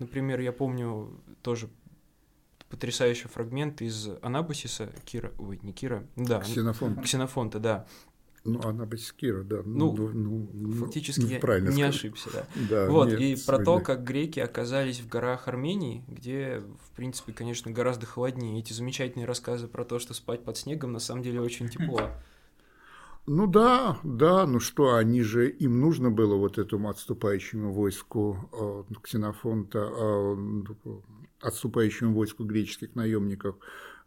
Например, я помню тоже потрясающий фрагмент из Анабасиса, Кира, ой, не Кира, да, Ксенофонта. Ксенофонта, да. Ну, Анабасис Кира, да. Ну, ну, ну фактически ну, я правильно не сказать. ошибся, да. Да, вот, нет, и про то, как греки оказались в горах Армении, где, в принципе, конечно, гораздо холоднее. Эти замечательные рассказы про то, что спать под снегом, на самом деле очень тепло. Ну да, да, ну что, они же, им нужно было вот этому отступающему войску э, Ксенофонта, э, отступающему войску греческих наемников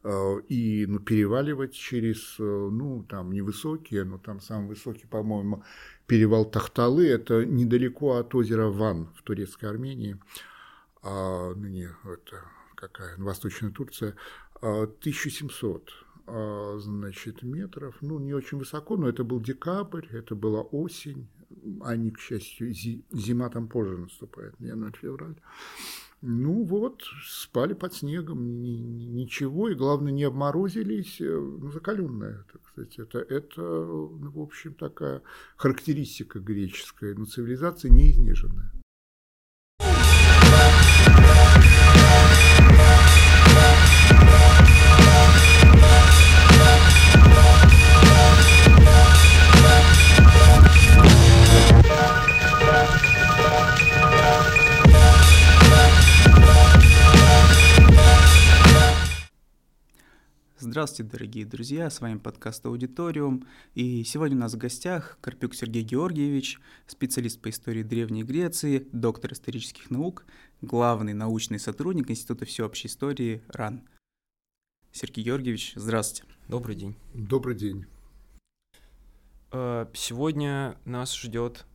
э, и ну, переваливать через, э, ну, там, невысокие, но там самый высокий, по-моему, перевал Тахталы, это недалеко от озера Ван в турецкой Армении, а, ну, не, это какая, Восточная Турция, а, 1700 а, значит, метров, ну, не очень высоко, но это был декабрь, это была осень, они, к счастью, зи- зима там позже наступает, январь-февраль. Ну вот, спали под снегом, ни- ни- ничего, и главное, не обморозились, э, ну, закаленная, так сказать, это, это, ну, в общем, такая характеристика греческая, но цивилизация не Здравствуйте, дорогие друзья, с вами подкаст «Аудиториум», и сегодня у нас в гостях Карпюк Сергей Георгиевич, специалист по истории Древней Греции, доктор исторических наук, главный научный сотрудник Института всеобщей истории РАН. Сергей Георгиевич, здравствуйте. Добрый день. Добрый день. Э, Сегодня нас ждет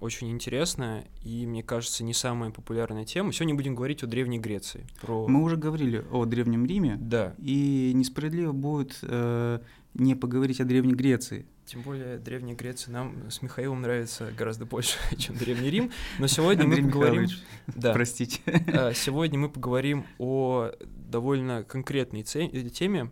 очень интересная и, мне кажется, не самая популярная тема. Сегодня будем говорить о Древней Греции. Про... Мы уже говорили о Древнем Риме, Да, и несправедливо будет э, не поговорить о Древней Греции. тем более Древняя Греция нам с Михаилом нравится гораздо больше, чем Древний Рим. Но сегодня мы Андрей поговорим... Михайлович, Да, простите. э, сегодня мы поговорим о довольно конкретной теме,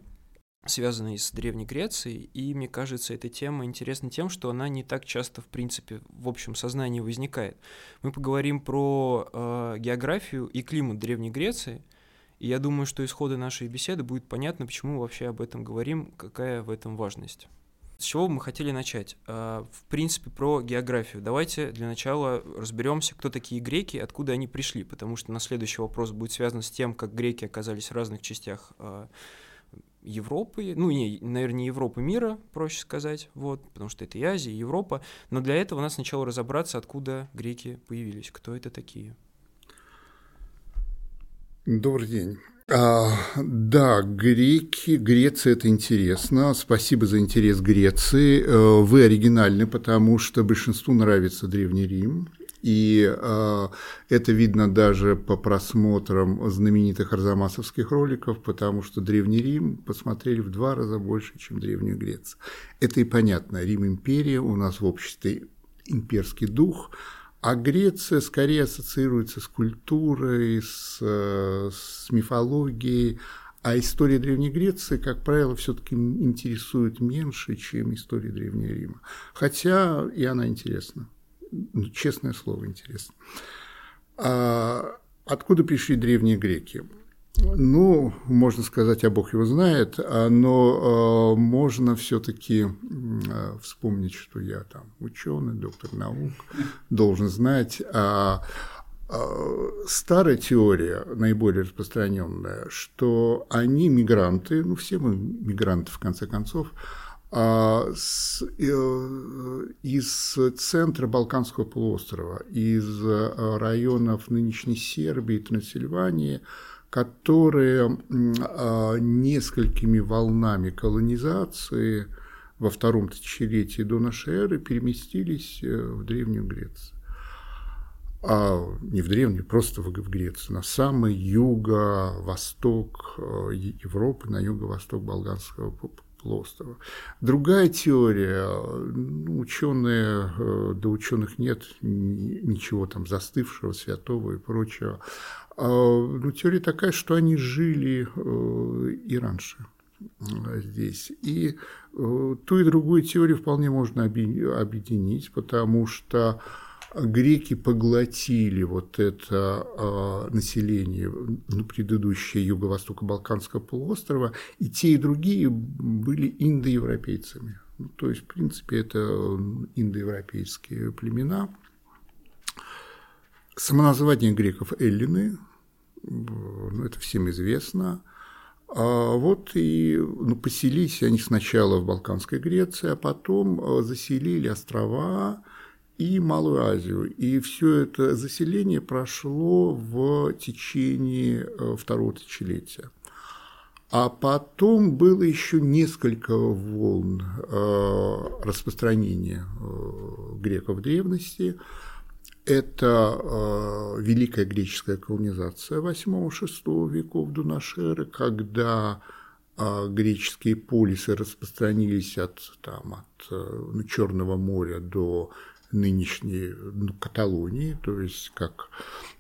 связанной с Древней Грецией, и мне кажется, эта тема интересна тем, что она не так часто, в принципе, в общем сознании возникает. Мы поговорим про э, географию и климат Древней Греции, и я думаю, что из хода нашей беседы будет понятно, почему мы вообще об этом говорим, какая в этом важность. С чего мы хотели начать? А, В принципе, про географию. Давайте для начала разберемся, кто такие греки, откуда они пришли, потому что на следующий вопрос будет связан с тем, как греки оказались в разных частях а, Европы, ну, не, наверное, Европы мира, проще сказать, вот, потому что это и Азия, и Европа, но для этого надо сначала разобраться, откуда греки появились, кто это такие. Добрый день. А, да, греки, Греция – это интересно. Спасибо за интерес Греции. Э, Вы оригинальны, потому что большинству нравится Древний Рим. И э, это видно даже по просмотрам знаменитых арзамасовских роликов, потому что Древний Рим посмотрели в два раза больше, чем Древнюю Грецию. Это и понятно. Рим – империя, у нас в обществе имперский дух – а Греция скорее ассоциируется с культурой, с, с мифологией, а история Древней Греции, как правило, все-таки интересует меньше, чем история Древнего Рима. Хотя и она интересна. Ну, Честное слово, интересно. А откуда пришли древние греки? Ну, можно сказать, а Бог его знает, а, но э, можно все-таки э, вспомнить, что я там ученый, доктор наук, должен знать. А, а, старая теория, наиболее распространенная, что они мигранты, ну все мы мигранты в конце концов, а, из центра Балканского полуострова, из э, районов нынешней Сербии, Трансильвании, которые а, несколькими волнами колонизации во втором тысячелетии до нашей эры переместились э, в Древнюю Грецию. А не в Древнюю, просто в Грецию, на самый юго-восток э, Европы, на юго-восток п- полуострова. Другая теория, ну, ученые, э, да ученых нет ни- ничего там застывшего, святого и прочего. А, Ну, теория такая, что они жили э, и раньше э, здесь. И ту и другую теорию вполне можно объединить, потому что греки поглотили вот это э, население ну, предыдущее юго-востоко-балканского полуострова, и те и другие были индоевропейцами. Ну, то есть, в принципе, это индоевропейские племена. Самоназвание греков эллины, ну, это всем известно. А вот и ну, поселились они сначала в Балканской Греции, а потом э, заселили острова и Малую Азию. И все это заселение прошло в течение э, второго тысячелетия. А потом было еще несколько волн э, распространения греков древности – это э, великая греческая колонизация 8-6 веков до нашей эры, когда э, греческие полисы распространились от, там, от э, ну, Черного моря до нынешней ну, Каталонии, то есть, как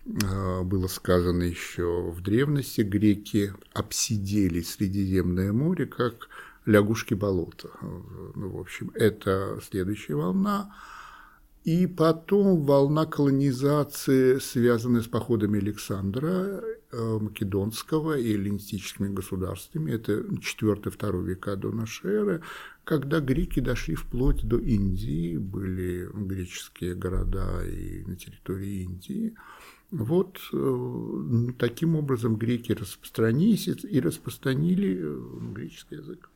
э, было сказано еще в древности, греки обсидели Средиземное море как лягушки болота. Ну, в общем, это следующая волна – и потом волна колонизации, связанная с походами Александра э, Македонского и эллинистическими государствами, это 4-2 века до нашей эры, когда греки дошли вплоть до Индии, были греческие города и на территории Индии. Вот э, таким образом греки распространились и распространили э, греческий язык.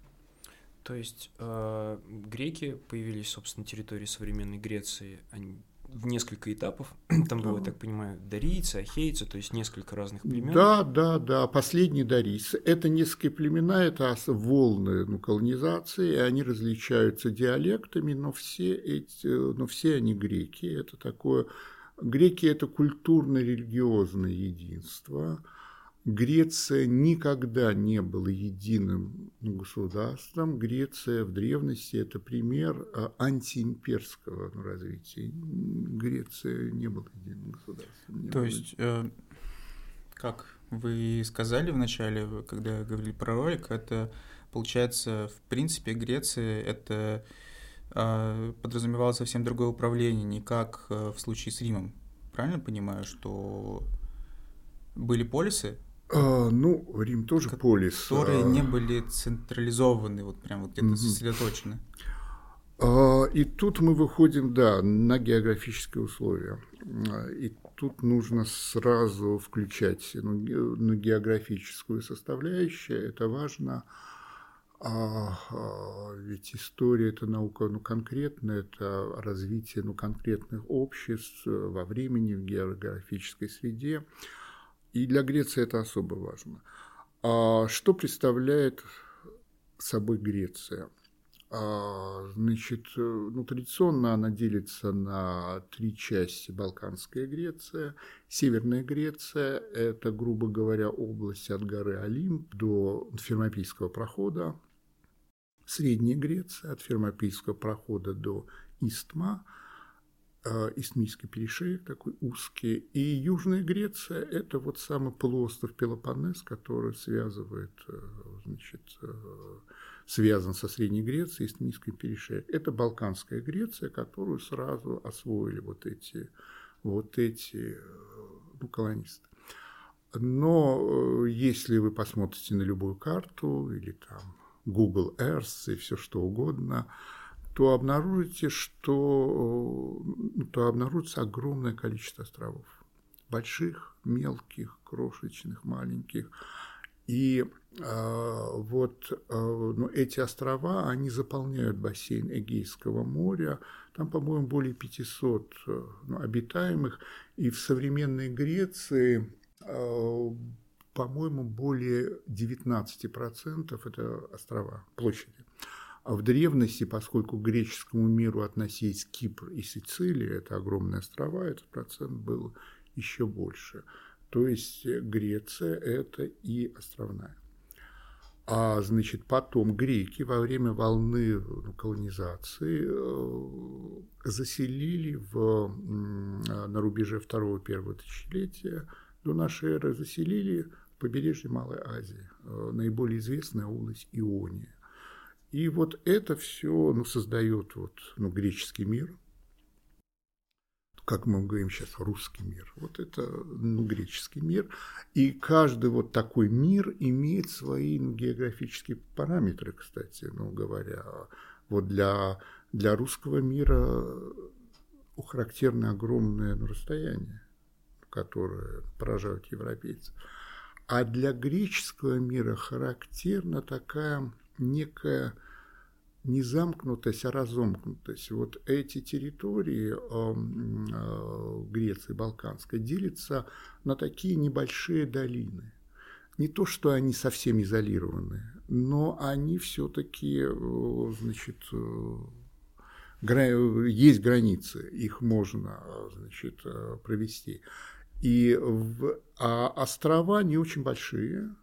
То есть э, греки появились, собственно, на территории современной Греции они в несколько этапов. Там было, я так понимаю, дарийцы, ахейцы, то есть несколько разных племен. Да, да, да. Последние дарийцы. Это несколько племена, это волны ну, колонизации, и они различаются диалектами, но все, эти, но все они греки. Это такое... Греки – это культурно-религиозное единство – Греция никогда не была единым государством. Греция в древности – это пример а, антиимперского развития. Греция не была единым государством. То есть, э, как вы сказали в начале, когда говорили про ролик, это получается, в принципе, Греция – это э, подразумевало совсем другое управление, не как э, в случае с Римом. Правильно понимаю, что были полисы, а, ну, Рим тоже полис. Которые а... не были централизованы, вот прям вот где-то mm-hmm. сосредоточены. А, и тут мы выходим, да, на географические условия. А, и тут нужно сразу включать ну, ну, географическую составляющую, это важно. А, а, ведь история это наука ну, конкретная, это развитие ну, конкретных обществ во времени, в географической среде. И для Греции это особо важно. А что представляет собой Греция? А, значит, ну, традиционно она делится на три части. Балканская Греция, Северная Греция – это, грубо говоря, область от горы Олимп до Фермопийского прохода. Средняя Греция – от Фермопийского прохода до Истма – Истмийский перешеек такой узкий. И Южная Греция – это вот самый полуостров Пелопоннес, который связывает, э, значит, э, связан со Средней Грецией, Истмийский перешеек. Это Балканская Греция, которую сразу освоили вот эти, вот эти э, ну, колонисты. Но если вы посмотрите на любую карту или там Google Earth и все что угодно – то обнаружите, что э, то обнаружится огромное количество островов. Больших, мелких, крошечных, маленьких. И э, вот э, ну, эти острова, они заполняют бассейн Эгейского моря. Там, по-моему, более 500 э, ну, обитаемых. И в современной Греции, э, по-моему, более 19% это острова площади. В древности, поскольку к греческому миру относились Кипр и Сицилия, это огромные острова, этот процент был еще больше. То есть Греция – это и островная. А значит, потом греки во время волны ну, колонизации э, заселили в, на рубеже второго-первого тысячелетия до нашей эры, заселили побережье Малой Азии, э, наиболее известная область Иония. И вот это все ну, создает вот, ну, греческий мир, как мы говорим сейчас, русский мир. Вот это ну, греческий мир. И каждый вот такой мир имеет свои ну, географические параметры, кстати, ну говоря. Вот для, для русского мира характерны огромное ну, расстояние, которое поражают европейцев. А для греческого мира характерна такая некая не замкнутость, а разомкнутость. Вот эти территории э, Греции Балканской делятся на такие небольшие долины. Не то, что они совсем изолированы, но они все-таки, э, значит, э, есть границы, их можно, значит, провести. И в, а острова не очень большие,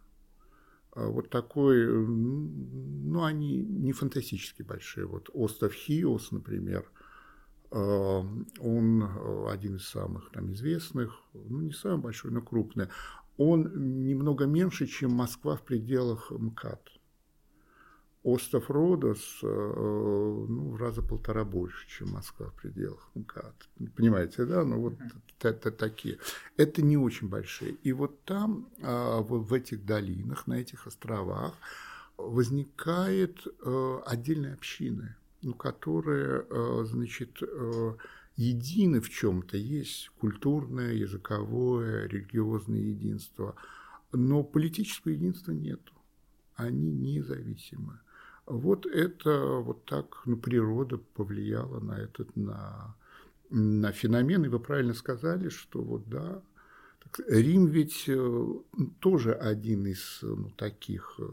вот такой, ну, они не фантастически большие. Вот остров Хиос, например, а, он один из самых там известных, ну, не самый большой, но крупный. Он немного меньше, чем Москва в пределах МКАД остров Родос э, ну, в раза полтора больше, чем Москва в пределах МКАД. Понимаете, да? Ну, вот это такие. Это не очень большие. И вот там, а, в этих долинах, на этих островах, возникает э, отдельные общины, ну, которые, э, значит, едины в чем-то. Есть культурное, языковое, религиозное единство, но политического единства нету. Они независимы. Вот это вот так ну, природа повлияла на этот, на, на феномен. И вы правильно сказали, что вот да, Рим ведь э, тоже один из ну, таких э,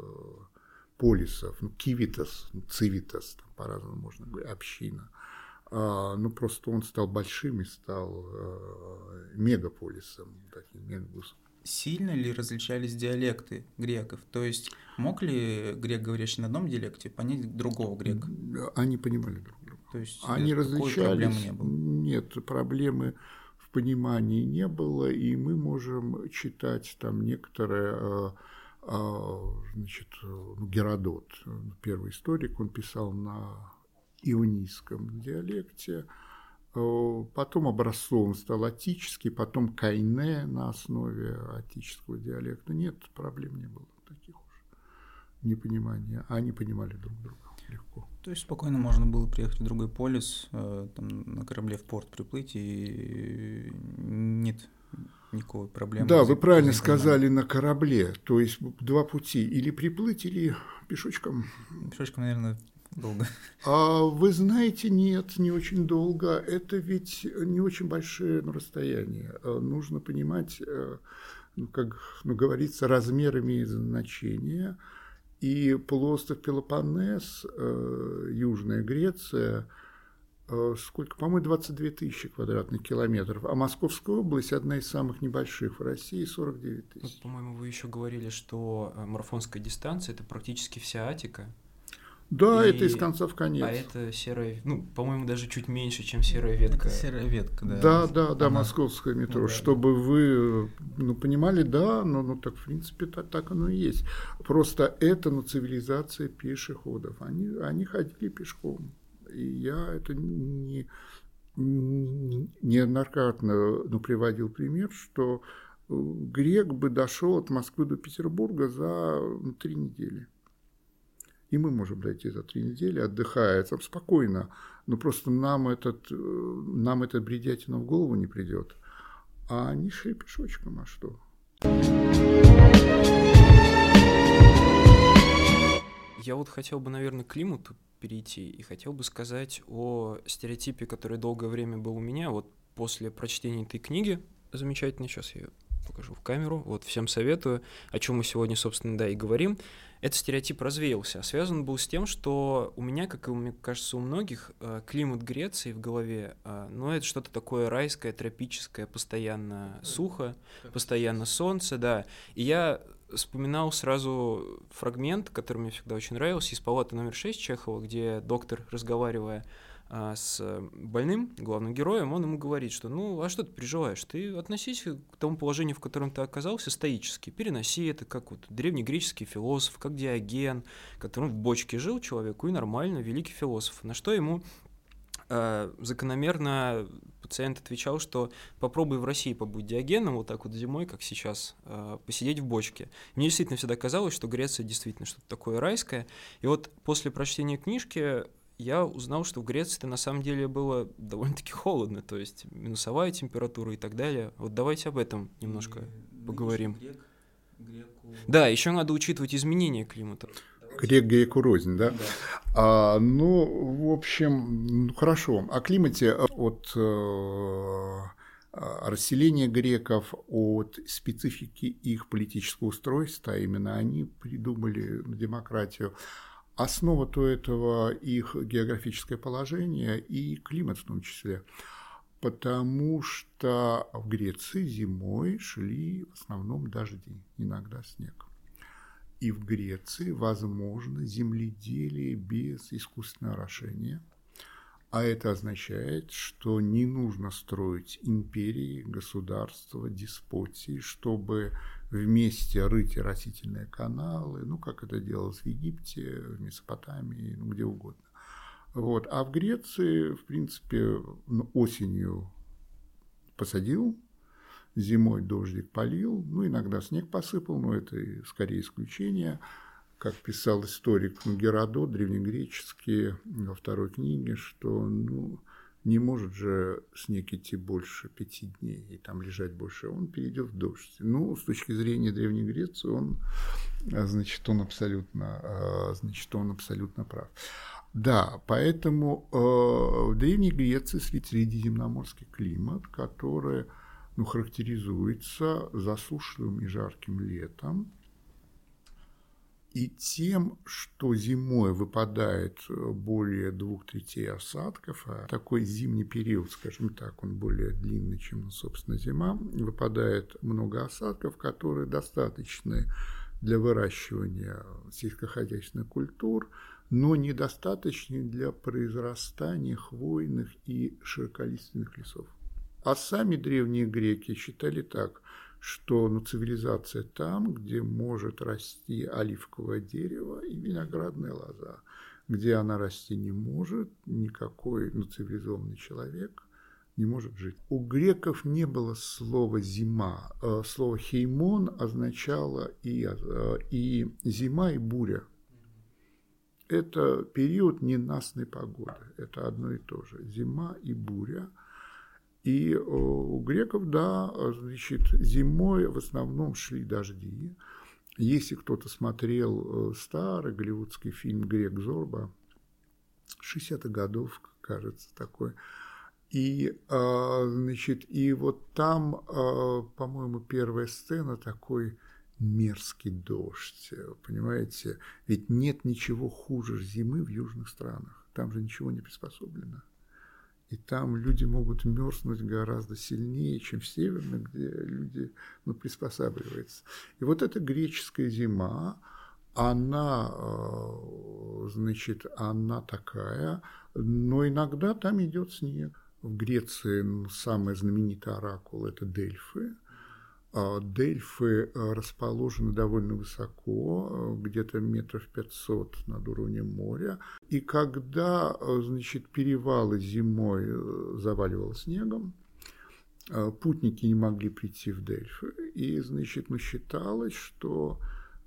полисов, ну, кивитас, ну, цивитас, там по-разному можно говорить, община. А, ну, просто он стал большим и стал э, мегаполисом, таким мегаполисом сильно ли различались диалекты греков? То есть мог ли грек, говорящий на одном диалекте, понять другого грека? Они понимали друг друга. То есть Они различались. проблемы не было? Нет, проблемы в понимании не было, и мы можем читать там некоторые э, э, значит, ну, Геродот, первый историк, он писал на ионийском диалекте, Э, потом образцовым стал атический, потом кайне на основе атического диалекта. Нет, проблем не было таких уж непонимания. Они понимали друг друга легко. То есть спокойно можно было приехать в другой полис, э, там, на корабле в порт приплыть, и нет никакой проблемы. Да, вы правильно сказали, на корабле. То есть два пути. Или приплыть, или пешочком. Пешочком, наверное, долго? А вы знаете, нет, не очень долго. Это ведь не очень большое ну, расстояние. А нужно понимать, э, ну, как ну, говорится, размер имеет значение. И полуостров Пелопоннес, э, Южная Греция, э, сколько, по-моему, 22 тысячи квадратных километров, а Московская область одна из самых небольших в России, 49 тысяч. Вот, по-моему, вы еще говорили, что марафонская дистанция – это практически вся Атика, да, и... это из конца в конец. А это серая, ну, по-моему, даже чуть меньше, чем серая ветка. Это серая ветка, да. Да, да, да, Она... московское метро. Ну, да, Чтобы да. вы, ну, понимали, да, но ну, так, в принципе, так, так оно и есть. Просто это, ну, цивилизация пешеходов. Они, они ходили пешком. И я это не, неоднократно ну, приводил пример, что грек бы дошел от Москвы до Петербурга за ну, три недели. И мы можем дойти за три недели, отдыхая там спокойно. Но просто нам этот, э, нам этот бредятина в голову не придет. А они шли пешочком, а что? Я вот хотел бы, наверное, к климату перейти и хотел бы сказать о стереотипе, который долгое время был у меня. Вот после прочтения этой книги замечательной, сейчас я покажу в камеру, вот всем советую, о чем мы сегодня, собственно, да, и говорим этот стереотип развеялся. А связан был с тем, что у меня, как и, мне кажется, у многих, э, климат Греции в голове, э, ну, это что-то такое райское, тропическое, постоянно сухо, постоянно солнце, да. И я вспоминал сразу фрагмент, который мне всегда очень нравился, из палаты номер 6 Чехова, где доктор, разговаривая а, с больным, главным героем, он ему говорит, что ну, а что ты переживаешь? Ты относись к тому положению, в котором ты оказался, стоически. Переноси это, как вот древнегреческий философ, как Диоген, который в бочке жил человеку, и нормально, великий философ. На что ему э, закономерно пациент отвечал, что попробуй в России побыть диагеном, вот так вот зимой, как сейчас, э, посидеть в бочке. Мне действительно всегда казалось, что Греция действительно что-то такое райское. И вот после прочтения книжки я узнал, что в Греции это на самом деле было довольно-таки холодно, то есть минусовая температура и так далее. Вот давайте об этом немножко и поговорим. Грек, греку... Да, еще надо учитывать изменения климата. Грек греку рознь, да? да. А, ну, в общем, ну, хорошо. О климате, от э, расселения греков, от специфики их политического устройства, именно они придумали демократию, Основа то этого их географическое положение и климат в том числе. Потому что в Греции зимой шли в основном дожди, иногда снег. И в Греции возможно земледелие без искусственного орошения. А это означает, что не нужно строить империи, государства, деспотии, чтобы вместе рыть растительные каналы, ну, как это делалось в Египте, в Месопотамии, ну, где угодно. Вот. А в Греции, в принципе, осенью посадил, зимой дождик полил, ну, иногда снег посыпал, но это скорее исключение. Как писал историк Геродот, древнегреческий, во второй книге, что, ну, не может же снег идти больше пяти дней и там лежать больше, он перейдет в дождь. Ну, с точки зрения Древней Греции, он, а, значит, он абсолютно, а, значит, он абсолютно прав. Да, поэтому э, в Древней Греции средиземноморский климат, который ну, характеризуется засушливым и жарким летом, и тем, что зимой выпадает э, более двух третей осадков, а такой зимний период, скажем так, он более длинный, чем, собственно, зима, выпадает много осадков, которые достаточны для выращивания сельскохозяйственных культур, но недостаточны для произрастания хвойных и широколиственных лесов. А сами древние греки считали так – что ну, цивилизация там, где может расти оливковое дерево и виноградная лоза. Где она расти не может, никакой ну, цивилизованный человек не может жить. У греков не было слова «зима». Э, слово «хеймон» означало и, э, и зима, и буря. Это период ненастной погоды. Это одно и то же. Зима и буря – и э, у греков, да, значит, зимой в основном шли дожди. Если кто-то смотрел э, старый голливудский фильм «Грек Зорба», 60-х годов, кажется, такой, и, а, значит, и вот там, а, по-моему, первая сцена такой мерзкий дождь, понимаете? Ведь нет ничего хуже зимы в южных странах. Там же ничего не приспособлено. И там люди могут мерзнуть гораздо сильнее, чем в северных, где люди ну, приспосабливаются. И вот эта греческая зима, она, э, значит, она такая, но иногда там идет снег. В Греции ну, самый знаменитый оракул – это Дельфы – Дельфы э, расположены довольно высоко, э, где-то метров 500 над уровнем моря. И когда, э, значит, перевалы зимой заваливало снегом, путники не могли прийти в Дельфы. И, значит, ну, считалось, что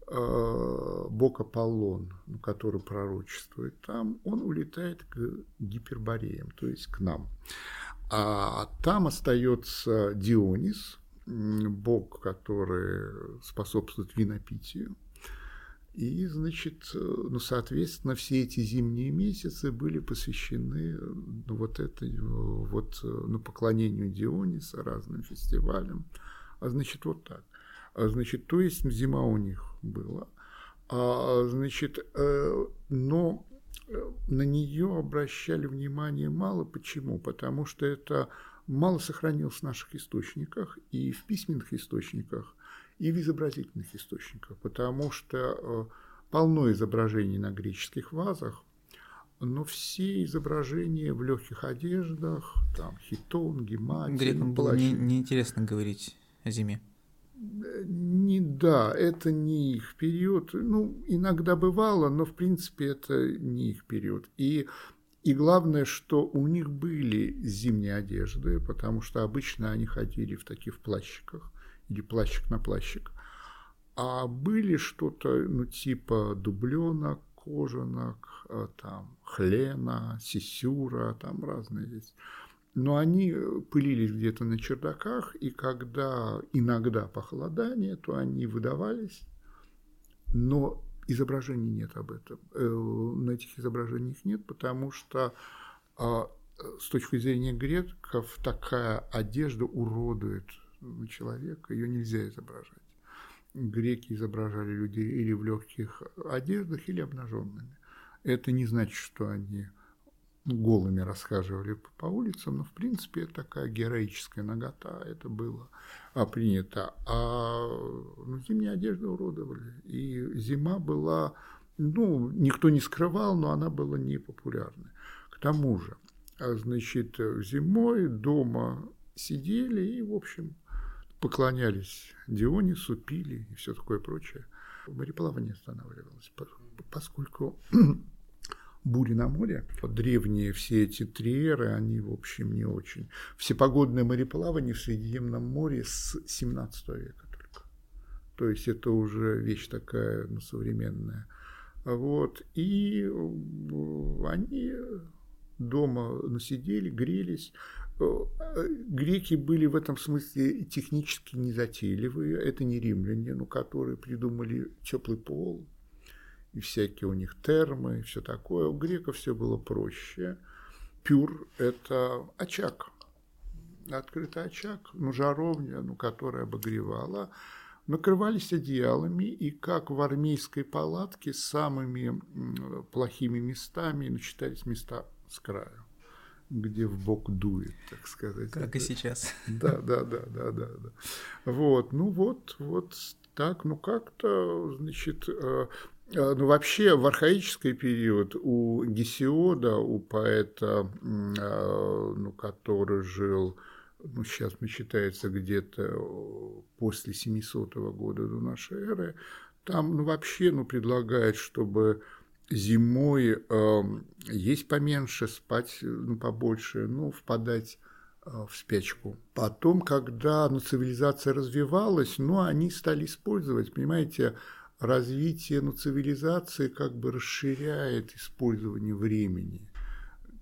бог Аполлон, который пророчествует там, он улетает к гипербореям, то есть к нам. А там остается Дионис – бог, который способствует винопитию. И, значит, ну, соответственно, все эти зимние месяцы были посвящены ну, вот этой, вот, ну, поклонению Диониса, разным фестивалям. А значит, вот так. А, значит, то есть зима у них была. А, значит, э, но на нее обращали внимание мало. Почему? Потому что это мало сохранилось в наших источниках и в письменных источниках, и в изобразительных источниках, потому что э, полно изображений на греческих вазах, но все изображения в легких одеждах, там хитон, гематин, Грекам было не, неинтересно говорить о зиме. Не, да, это не их период. Ну, иногда бывало, но в принципе это не их период. И И главное, что у них были зимние одежды, потому что обычно они ходили в таких плащиках или плащик на плащик. А были что-то, ну, типа дубленок, кожанок, э, там, хлена, сисюра, там разные есть. Но они пылились где-то на чердаках, и когда иногда похолодание, то они выдавались, но изображений нет об этом. Э, на этих изображениях нет, потому что а, с точки зрения греков такая одежда уродует человека, ее нельзя изображать. Греки изображали людей или в легких одеждах, или обнаженными. Это не значит, что они голыми расхаживали по улицам, но в принципе это такая героическая нагота, это было принято. А ну, зимние одежды уродовали, и зима была, ну, никто не скрывал, но она была непопулярной. К тому же, а, значит, зимой дома сидели и, в общем, поклонялись Дионису, пили и все такое прочее. Мореплавание останавливалось, поскольку бури на море. Древние все эти триеры, они, в общем, не очень. Всепогодное мореплавание в Средиземном море с 17 века только. То есть это уже вещь такая ну, современная. Вот. И э, они дома насидели, грелись. Э, греки были в этом смысле технически незатейливые. Это не римляне, ну, которые придумали теплый пол, и всякие у них термы, и все такое. У греков все было проще. Пюр – это очаг, открытый очаг, ну, жаровня, ну, которая обогревала. Накрывались одеялами, и как в армейской палатке самыми плохими местами начитались места с краю где в бок дует, так сказать. Как Это... и сейчас. Да, да, да, да, да, да. Вот, ну вот, вот так, ну как-то, значит, Э, ну, вообще, в архаический период у Гесиода, у поэта, э, ну, который жил, ну, сейчас мы считается где-то после 700 года до нашей эры, там, ну, вообще, ну, предлагает, чтобы зимой э, есть поменьше, спать, ну, побольше, ну, впадать э, в спячку. Потом, когда ну, цивилизация развивалась, ну, они стали использовать, понимаете, развитие ну, цивилизации как бы расширяет использование времени.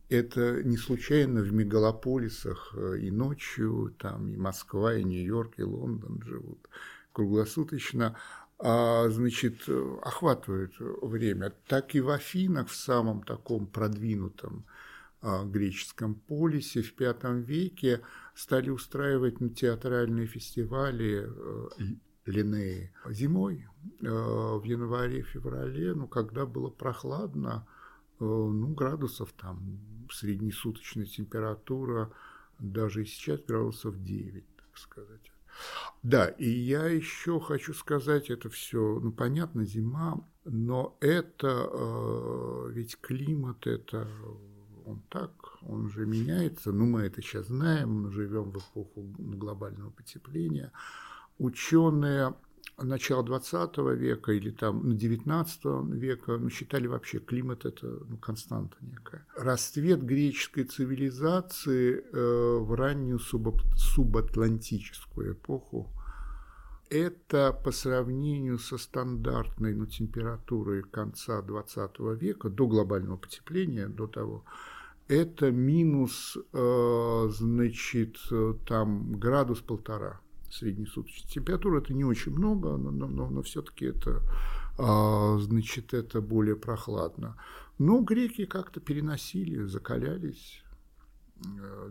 Это не случайно в мегалополисах э, и ночью, там и Москва, и Нью-Йорк, и Лондон живут круглосуточно, а, значит, охватывают время. Так и в Афинах, в самом таком продвинутом а, греческом полисе в V веке стали устраивать ну, театральные фестивали Линеи. Зимой, э, в январе-феврале, ну, когда было прохладно, э, ну, градусов там, среднесуточная температура, даже и сейчас градусов 9, так сказать. Да, и я еще хочу сказать, это все, ну, понятно, зима, но это, э, ведь климат, это он так, он же меняется, ну, мы это сейчас знаем, мы живем в эпоху глобального потепления, ученые начала 20 века или там 19 века ну, считали вообще климат это ну, константа некая. Расцвет греческой цивилизации э, в раннюю суб, субатлантическую эпоху это по сравнению со стандартной ну, температурой конца 20 века, до глобального потепления, до того, это минус, э, значит, э, там градус полтора среднесуточная температура. Это не очень много, но, но, но все-таки это, а, значит, это более прохладно. Но греки как-то переносили, закалялись.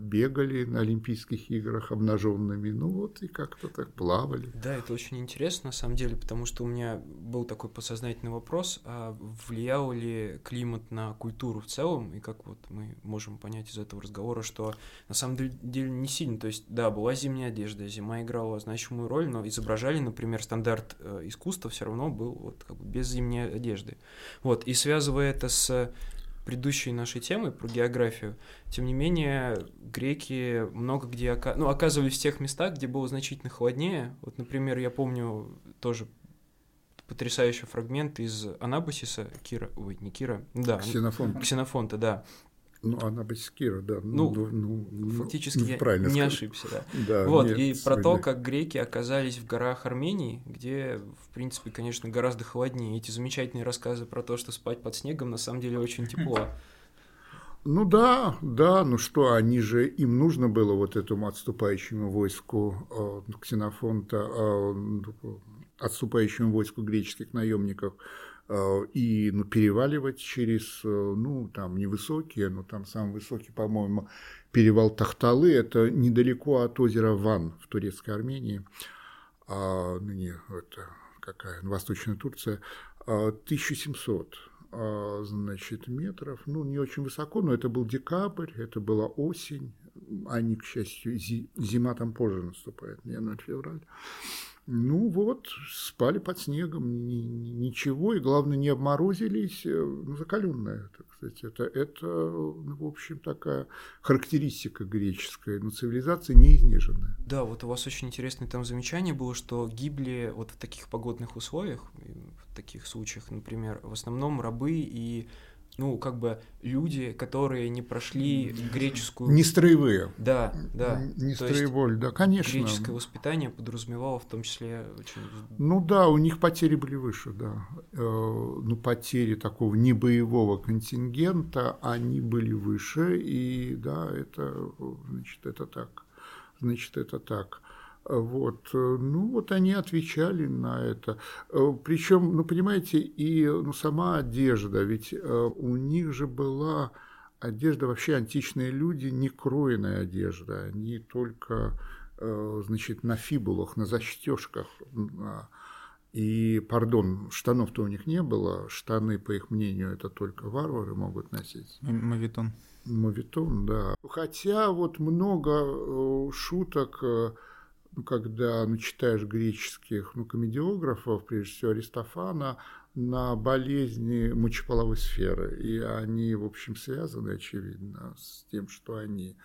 Бегали на Олимпийских играх обнаженными, ну вот и как-то так плавали. Да, это очень интересно на самом деле, потому что у меня был такой подсознательный вопрос, а влиял ли климат на культуру в целом, и как вот мы можем понять из этого разговора, что на самом деле не сильно, то есть да, была зимняя одежда, зима играла значимую роль, но изображали, например, стандарт э, искусства все равно был вот как бы без зимней одежды. Вот, и связывая это с предыдущей нашей темы про географию, тем не менее, греки много где ну, оказывались в тех местах, где было значительно холоднее. Вот, например, я помню тоже потрясающий фрагмент из Анабасиса, Кира, ой, не Кира, да, Ксенофонта. Ксенофонта, да, Ну, она Баскира, да. Ну, ну, ну фактически ну, я не сказать. ошибся, да. да вот, нет, и про то, как греки оказались в горах Армении, где, в принципе, конечно, гораздо холоднее. Эти замечательные рассказы про то, что спать под снегом, на самом деле очень тепло. Ну да, да, ну что, они же, им нужно было вот этому отступающему войску э, Ксенофонта, э, отступающему войску греческих наемников и ну, переваливать через, э, ну, там, невысокие, но там самый высокий, по-моему, перевал Тахталы, это недалеко от озера Ван в турецкой Армении, а, ну, не, это какая, Восточная Турция, 1700 а, а, значит, метров, ну, не очень высоко, но это был декабрь, это была осень, они, к счастью, зима там позже наступает, январь-февраль. Ну вот, спали под снегом, ничего, и главное, не обморозились, э, ну, закаленная, так сказать. Это, это, ну, в общем, такая характеристика греческой, но цивилизация не изнеженная. Да, вот у вас очень интересное там замечание было, что гибли вот в таких погодных условиях, в таких случаях, например, в основном рабы и ну, как бы люди, которые не прошли греческую... Не строевые. Да, да. Не строевой, да, конечно. Греческое воспитание подразумевало в том числе очень... Ну да, у них потери были выше, да. Э, ну, потери такого небоевого контингента, они были выше, и да, это, значит, это так. Значит, это так. Вот. Э, ну, вот они отвечали на это. Э, Причем, ну, понимаете, и ну, сама одежда, ведь э, у них же была одежда, вообще античные люди, не кроенная одежда, они только, значит, на фибулах, на застежках. И, пардон, штанов-то у них не было, штаны, по их мнению, это только варвары могут носить. Мавитон. Мавитон, да. Хотя вот много шуток ну, когда ну, читаешь греческих ну, комедиографов, прежде всего Аристофана, на болезни мочеполовой сферы. И они, в общем, связаны, очевидно, с тем, что они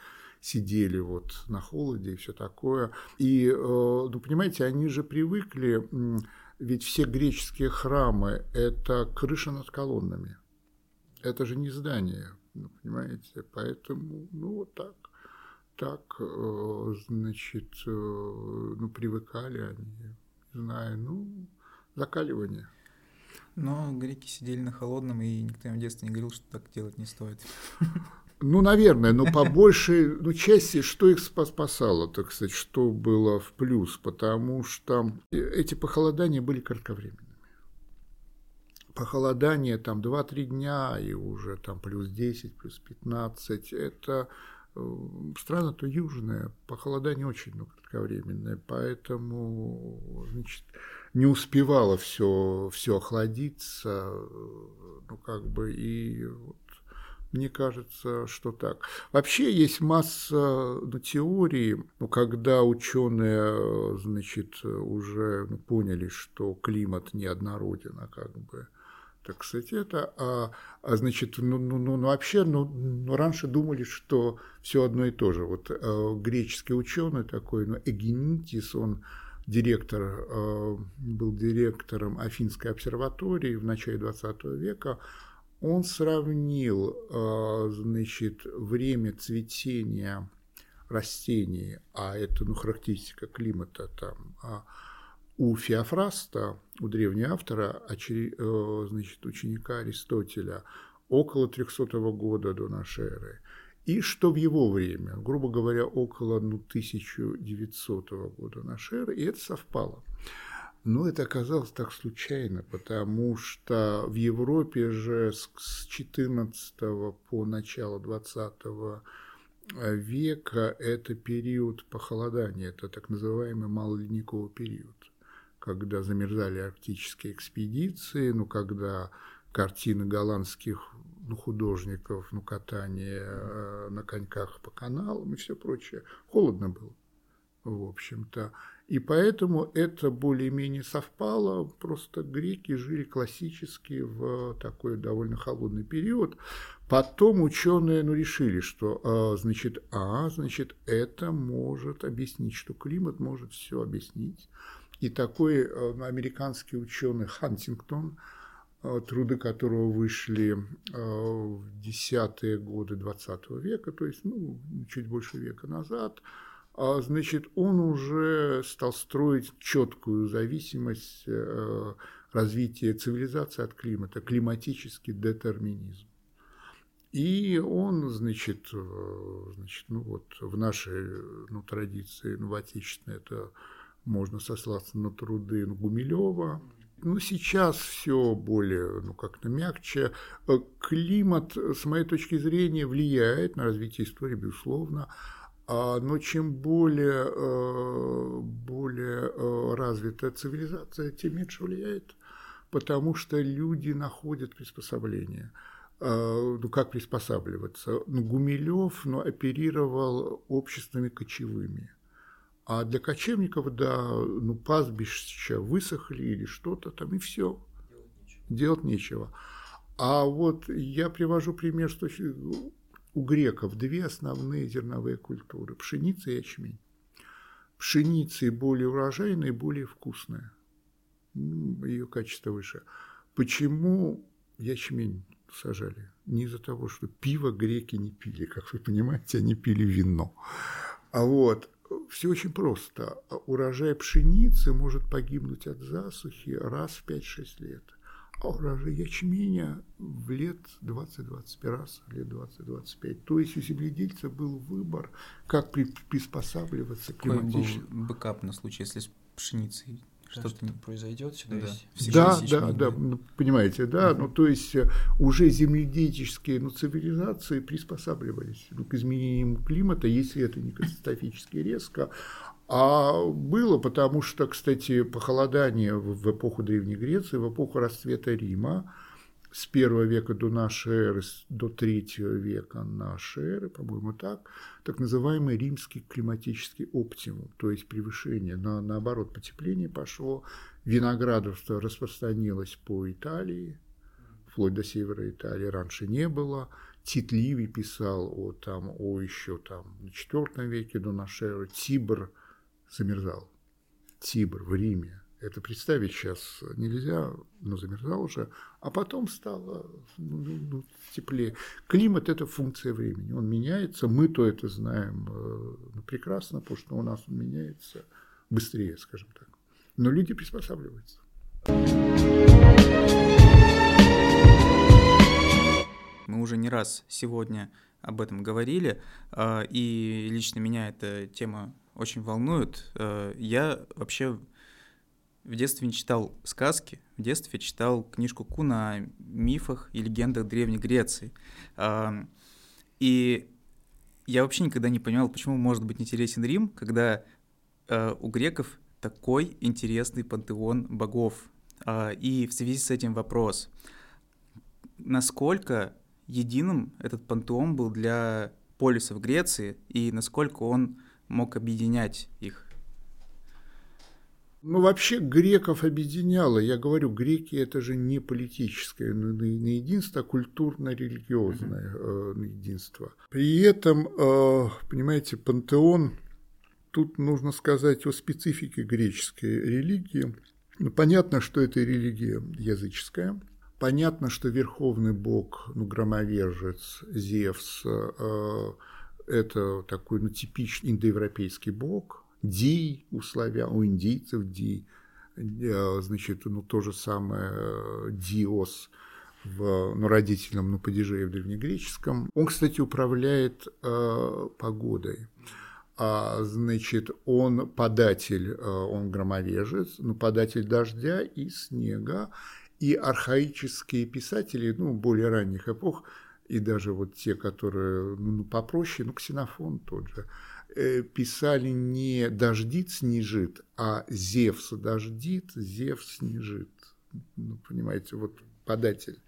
сидели вот на холоде и все такое. И, э, ну, понимаете, они же привыкли, ведь все греческие храмы – это крыша над колоннами. Это же не здание, ну, понимаете? Поэтому, ну, вот так так, э, значит, э, ну, привыкали они, не знаю, ну, закаливание. Но греки сидели на холодном, и никто им в детстве не говорил, что так делать не стоит. Ну, наверное, но по большей ну, части, что их спасало, так сказать, что было в плюс, потому что эти похолодания были кратковременными. Похолодание там 2-3 дня, и уже там плюс 10, плюс 15, это страна-то южная, похолодание очень ну, кратковременное, поэтому значит, не успевало все, все охладиться, ну как бы и вот, мне кажется, что так. Вообще есть масса ну, теорий, ну, когда ученые значит, уже ну, поняли, что климат неоднороден, а как бы так сказать, это, а, а значит, ну, ну, ну, ну вообще, ну, ну, раньше думали, что все одно и то же. Вот э, греческий ученый такой, ну, Эгенитис, он директор, э, был директором Афинской обсерватории в начале XX века, он сравнил, э, значит, время цветения растений, а это, ну, характеристика климата там, а, у Феофраста, у древнего автора, э, значит, ученика Аристотеля, около 300 года до нашей эры, и что в его время, грубо говоря, около ну, 1900 года нашей эры, и это совпало. Но это оказалось так случайно, потому что в Европе же с 14 по начало 20 века это период похолодания, это так называемый малоледниковый период когда замерзали арктические экспедиции, ну, когда картины голландских ну, художников, ну, катание э, на коньках по каналам и все прочее. Холодно было, в общем-то. И поэтому это более-менее совпало, просто греки жили классически в такой довольно холодный период. Потом ученые ну, решили, что э, значит, а, значит, это может объяснить, что климат может все объяснить. И такой э, американский ученый Хантингтон, труды которого вышли в десятые годы XX века, то есть ну, чуть больше века назад, а, значит, он уже стал строить четкую зависимость развития цивилизации от климата, климатический детерминизм. И он, значит, значит, ну вот в нашей ну, традиции, ну, в отечественной, это можно сослаться на труды Гумилева, ну, сейчас все более, ну, как-то мягче. Э, климат, с моей точки зрения, влияет на развитие истории, безусловно. А, но чем более, э, более э, развитая цивилизация, тем меньше влияет, потому что люди находят приспособление. Ну, как приспосабливаться? Ну, Гумилев ну, оперировал обществами кочевыми – а для кочевников, да, ну, пастбища высохли или что-то там, и все. Делать нечего. А вот я привожу пример, что у греков две основные зерновые культуры – пшеница и ячмень. Пшеница более урожайная и более вкусная. Ее качество выше. Почему ячмень сажали? Не из-за того, что пиво греки не пили, как вы понимаете, они пили вино. А вот все очень просто. Урожай пшеницы может погибнуть от засухи раз в 5-6 лет. А урожай ячменя в лет 20-25 раз, лет 20-25. То есть у земледельца был выбор, как приспосабливаться к климатическому. был бэкап на случай, если с пшеницей что-то не произойдет всегда да. есть. Да, да, да, ну, понимаете, да, угу. ну то есть э, уже земледельческие ну, цивилизации приспосабливались ну, к изменениям климата, если это не катастрофически резко. А было, потому что, кстати, похолодание в эпоху Древней Греции, в эпоху расцвета Рима, с первого века до нашей эры до третьего века нашей эры, по-моему, так, так называемый римский климатический оптимум, то есть превышение, на, наоборот, потепление пошло, виноградарство распространилось по Италии, вплоть до севера Италии раньше не было. Тит Ливий писал о, там, о еще там, на IV веке до нашей эры. Тибр замерзал. Тибр в Риме это представить сейчас нельзя, но замерзал уже, а потом стало ну, ну, теплее. Климат – это функция времени, он меняется, мы то это знаем э, ну, прекрасно, потому что у нас он меняется быстрее, скажем так. Но люди приспосабливаются. Мы уже не раз сегодня об этом говорили, э, и лично меня эта тема очень волнует. Э, я вообще в детстве не читал сказки, в детстве читал книжку Куна о мифах и легендах Древней Греции. И я вообще никогда не понимал, почему может быть интересен Рим, когда э, у греков такой интересный пантеон богов. А, и в связи с этим вопрос, насколько единым этот пантеон был для полисов Греции и насколько он мог объединять их? Ну, вообще греков объединяло. Я говорю, греки – это же не политическое не единство, а культурно-религиозное mm-hmm. единство. При этом, э, понимаете, пантеон, тут нужно сказать о специфике греческой религии. Ну, понятно, что это религия языческая. Понятно, что верховный бог, ну, громовержец, Зевс, э, это такой, ну, типичный индоевропейский бог – Ди у славян, у индийцев Ди, э, значит, ну то же самое э, Диос в ну, родительном ну, падеже в древнегреческом. Он, кстати, управляет э, погодой. А, значит, он податель, э, он громовежец, ну, податель дождя и снега. И архаические писатели, ну, более ранних эпох, и даже вот те, которые ну, попроще, ну, Ксенофон тот же, писали не «дождит снежит», а «Зевс дождит, Зевс снежит». Ну, понимаете, вот податель.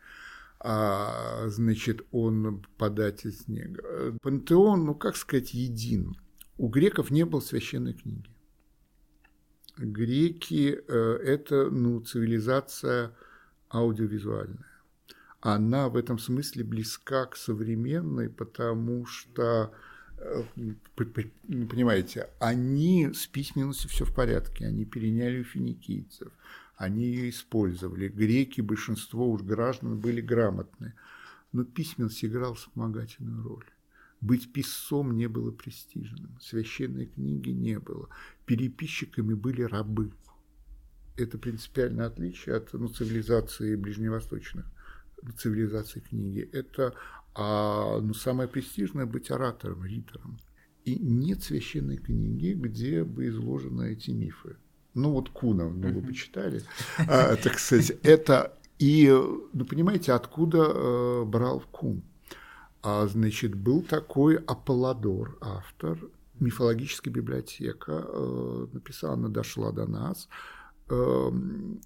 А, значит, он податель снега. Пантеон, ну, как сказать, един. У греков не было священной книги. Греки э, – это ну, цивилизация аудиовизуальная. Она в этом смысле близка к современной, потому что понимаете, они с письменностью все в порядке, они переняли у финикийцев, они ее использовали. Греки, большинство уж граждан были грамотны. Но письменность играла вспомогательную роль. Быть писцом не было престижным, священной книги не было, переписчиками были рабы. Это принципиальное отличие от ну, цивилизации ближневосточных цивилизаций книги. Это а, ну, самое престижное быть оратором, ритором. И нет священной книги, где бы изложены эти мифы. Ну вот Куна, ну вы почитали, а, так сказать, это и, ну понимаете, откуда э, брал Кун? А, значит, был такой Аполлодор, автор, мифологическая библиотека, э, написала, она дошла до нас. Э,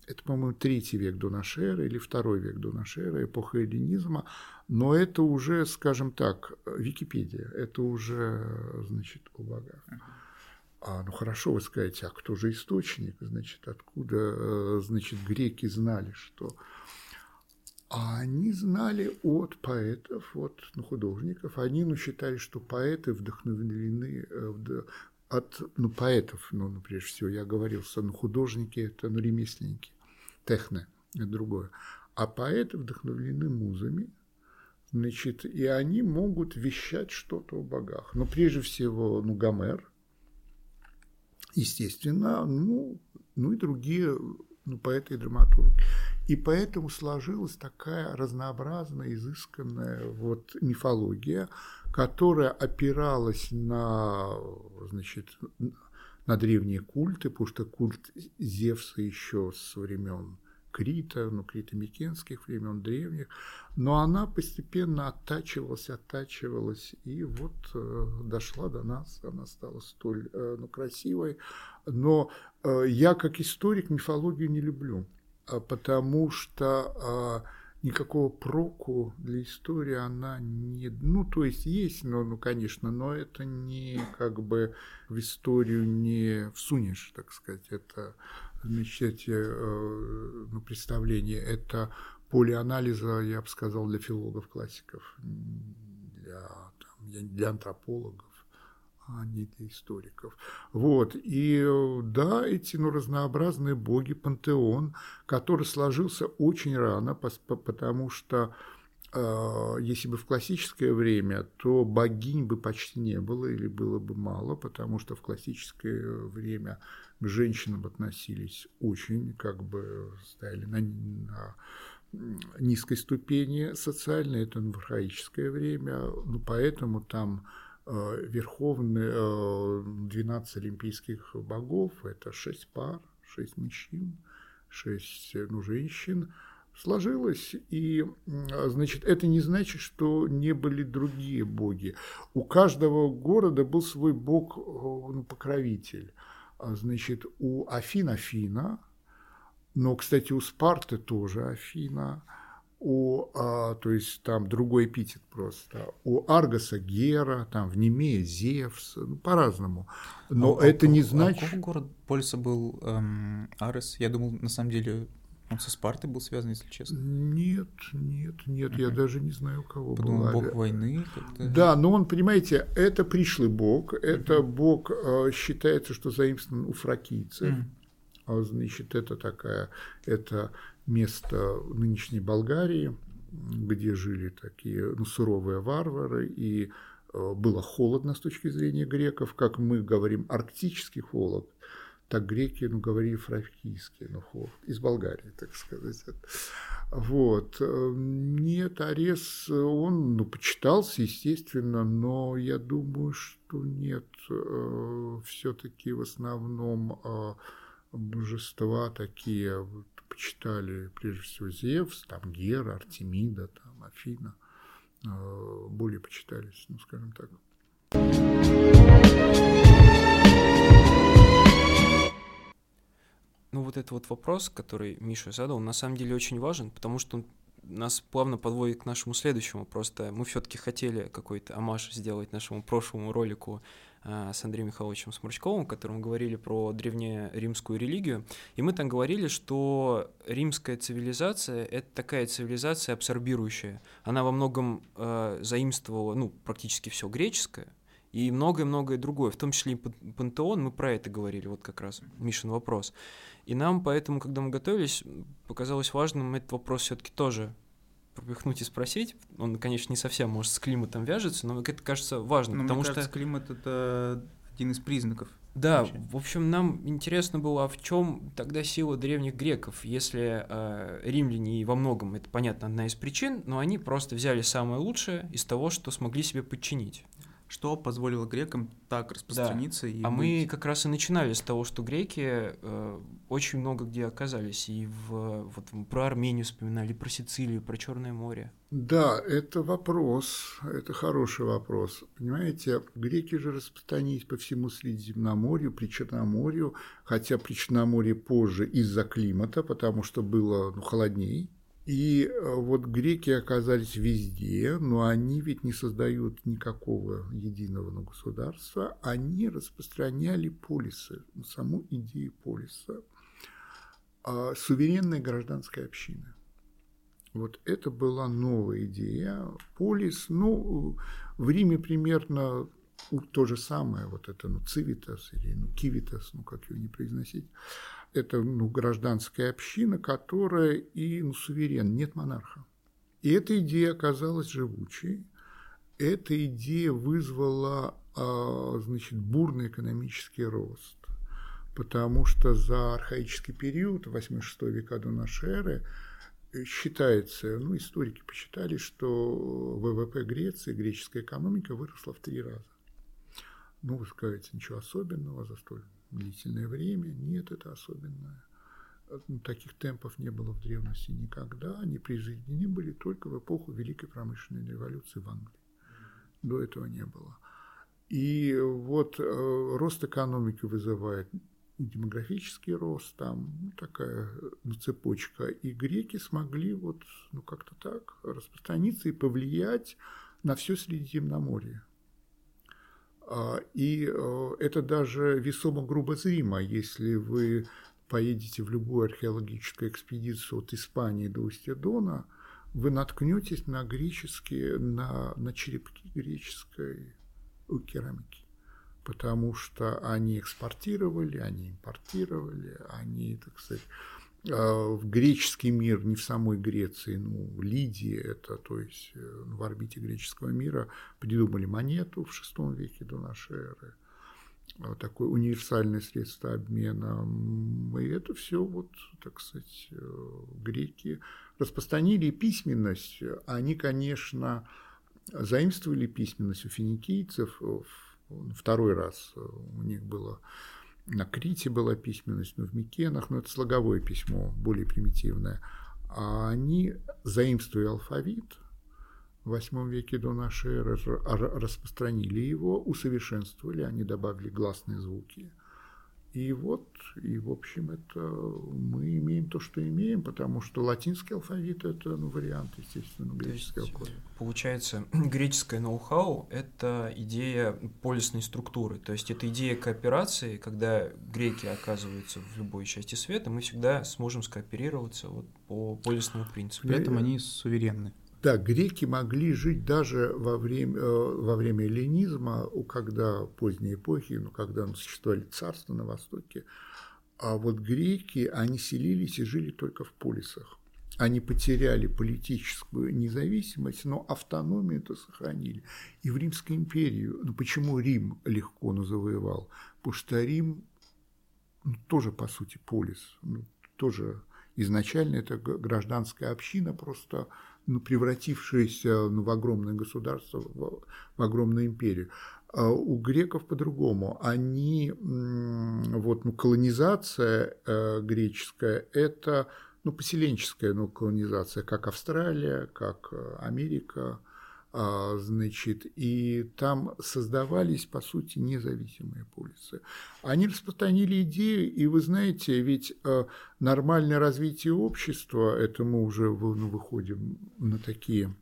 это, по-моему, третий век до нашей эры или второй век до нашей эры, эпоха эллинизма. Но это уже, скажем так, Википедия, это уже, значит, у богах. А, ну хорошо, вы скажете, а кто же источник? Значит, откуда, э, значит, греки знали, что а они знали от поэтов, от ну, художников. Они ну, считали, что поэты вдохновлены э, от ну, поэтов, ну, ну, прежде всего, я говорил, что ну, художники – это ну, ремесленники, техны – это другое. А поэты вдохновлены музами, значит, и они могут вещать что-то о богах. Но прежде всего, ну, Гомер, естественно, ну, ну и другие ну, поэты и драматурги. И поэтому сложилась такая разнообразная, изысканная вот мифология, которая опиралась на, значит, на древние культы, потому что культ Зевса еще с времен Крита, ну, крито-микенских времен древних, но она постепенно оттачивалась, оттачивалась, и вот э, дошла до нас, она стала столь э, ну, красивой. Но э, я, как историк, мифологию не люблю, потому что э, никакого проку для истории она не... Ну, то есть есть, но, ну, конечно, но это не как бы в историю не всунешь, так сказать, это замечательное э, ну, представление. Это поле анализа, я бы сказал, для филологов-классиков, для, там, для антропологов а не для историков. Вот. И да, эти ну, разнообразные боги, пантеон, который сложился очень рано, потому что э, если бы в классическое время, то богинь бы почти не было или было бы мало, потому что в классическое время к женщинам относились очень, как бы стояли на, на низкой ступени социальной, это в архаическое время, ну, поэтому там верховные 12 э, олимпийских богов, это 6 пар, 6 мужчин, 6 ну, женщин, сложилось, и, значит, это не значит, что не были другие боги. У каждого города был свой бог, э, ну. А, значит, у Афин Афина, но, кстати, у Спарты тоже Афина, у, а, то есть там другой эпитет просто, у Аргоса Гера, там в Немее Зевс, ну, по-разному. Но а, это а, не значит... А город Польса был эм, Арес? Я думал, на самом деле, он со Спартой был связан, если честно. Нет, нет, нет, uh-huh. я даже не знаю, у кого Подумал, была. бог войны как-то. Да, но он, понимаете, это пришлый бог, это uh-huh. бог э, считается, что заимствован у фракийцев. Uh-huh. А, значит, это такая, это место нынешней Болгарии, где жили такие ну, суровые варвары, и э, было холодно с точки зрения греков, как мы говорим, арктический холод, так греки ну, говорили фракийски, ну, хор, из Болгарии, так сказать. Вот. Нет, Арес, он ну, почитался, естественно, но я думаю, что нет, э, все-таки в основном э, божества такие почитали, прежде всего, Зевс, там Гера, Артемида, там Афина, э, более почитались, ну, скажем так. Ну, вот этот вот вопрос, который Миша задал, он на самом деле очень важен, потому что он нас плавно подводит к нашему следующему. Просто мы все-таки хотели какой-то амаш сделать нашему прошлому ролику с Андреем Михайловичем Сморчковым, в котором говорили про древнеримскую религию. И мы там говорили, что римская цивилизация — это такая цивилизация абсорбирующая. Она во многом э, заимствовала, ну, практически все греческое, и многое-многое другое, в том числе и пантеон, мы про это говорили, вот как раз Мишин вопрос. И нам поэтому, когда мы готовились, показалось важным этот вопрос все таки тоже пропихнуть и спросить. Он, конечно, не совсем, может, с климатом вяжется, но это кажется важным, но потому мне что... кажется, климат — это один из признаков. Да, вообще. в общем, нам интересно было, а в чем тогда сила древних греков, если э, римляне и во многом, это понятно, одна из причин, но они просто взяли самое лучшее из того, что смогли себе подчинить что позволило грекам так распространиться. Да. И а быть... мы как раз и начинали с того, что греки э, очень много где оказались. И в, вот, про Армению вспоминали, про Сицилию, про Черное море. Да, это вопрос, это хороший вопрос. Понимаете, греки же распространились по всему Средиземноморью, при Черноморью, хотя при Черноморье позже из-за климата, потому что было ну, холоднее. И э, вот греки оказались везде, но они ведь не создают никакого единого государства, они распространяли полисы, саму идею полиса, а суверенная гражданская община. Вот это была новая идея. Полис, ну, в Риме примерно то же самое, вот это, ну, цивитас или ну, кивитас, ну, как его не произносить, это ну, гражданская община, которая и ну, суверен, нет монарха. И эта идея оказалась живучей. Эта идея вызвала а, значит, бурный экономический рост, потому что за архаический период, 8-6 века до нашей эры, считается, ну, историки посчитали, что ВВП Греции, греческая экономика выросла в три раза. Ну, вы скажете, ничего особенного за столь длительное время. Нет, это особенное. Ну, таких темпов не было в древности никогда. Они присоединены были только в эпоху Великой промышленной революции в Англии. До этого не было. И вот э, рост экономики вызывает демографический рост, там ну, такая ну, цепочка. И греки смогли вот ну, как-то так распространиться и повлиять на все Средиземноморье. А, и э, это даже весомо грубо зримо, если вы поедете в любую археологическую экспедицию от Испании до устья Дона, вы наткнетесь на греческие, на, на черепки греческой керамики, потому что они экспортировали, они импортировали, они, так сказать, в греческий мир, не в самой Греции, ну, Лидии, это, то есть э, в орбите греческого мира, придумали монету в VI веке до нашей эры, вот такое универсальное средство обмена. И это все, вот, так сказать, э, греки распространили письменность. Они, конечно, заимствовали письменность у финикийцев. Второй раз у них было на Крите была письменность, но в Микенах, но это слоговое письмо, более примитивное. А они, заимствуя алфавит, в VIII веке до нашей эры распространили его, усовершенствовали, они добавили гласные звуки – и вот, и в общем, это мы имеем то, что имеем, потому что латинский алфавит – это ну, вариант, естественно, греческого кода. Получается, греческое ноу-хау – это идея полисной структуры, то есть это идея кооперации, когда греки оказываются в любой части света, мы всегда сможем скооперироваться вот по полисному принципу. При этом они суверенны. Да, греки могли жить даже во время, э, во время эллинизма, когда поздние эпохи, ну, когда существовали царства на Востоке, а вот греки, они селились и жили только в полисах. Они потеряли политическую независимость, но автономию это сохранили. И в Римской империи, ну почему Рим легко ну, завоевал? Потому что Рим ну, тоже, по сути, полис, ну, тоже изначально это гражданская община, просто ну, превратившееся ну, в огромное государство, в, в огромную империю. А у греков по-другому. Они, вот, ну, колонизация э, греческая – это ну, поселенческая ну, колонизация, как Австралия, как э, Америка – значит, и там создавались, по сути, независимые полисы. Они распространили идею, и вы знаете, ведь а, нормальное развитие общества, это мы уже ну, выходим на такие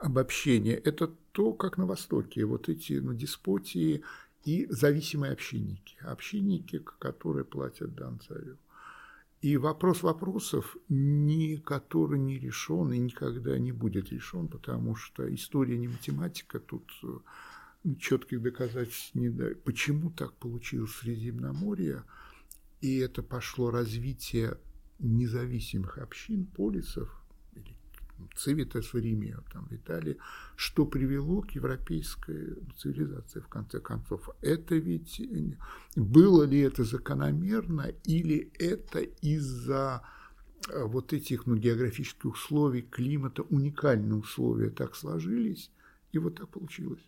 обобщения, это то, как на Востоке, вот эти ну, деспотии и зависимые общинники, общинники, которые платят дан царю. И вопрос вопросов, ни который не решен и никогда не будет решен, потому что история не математика, тут четких доказательств не дают. Почему так получилось в Средиземноморье? И это пошло развитие независимых общин, полисов, цивитас в Риме, там, в Италии, что привело к европейской цивилизации, в конце концов. Это ведь было ли это закономерно, или это из-за э, вот этих ну, географических условий, климата, уникальные условия так сложились, и вот так получилось.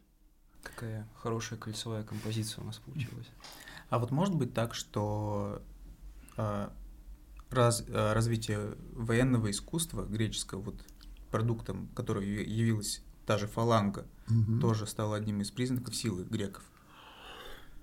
Какая хорошая кольцевая композиция у нас получилась. А вот может быть так, что э, раз, э, развитие военного искусства греческого, вот продуктом, который явилась та же фаланга, угу. тоже стало одним из признаков силы греков?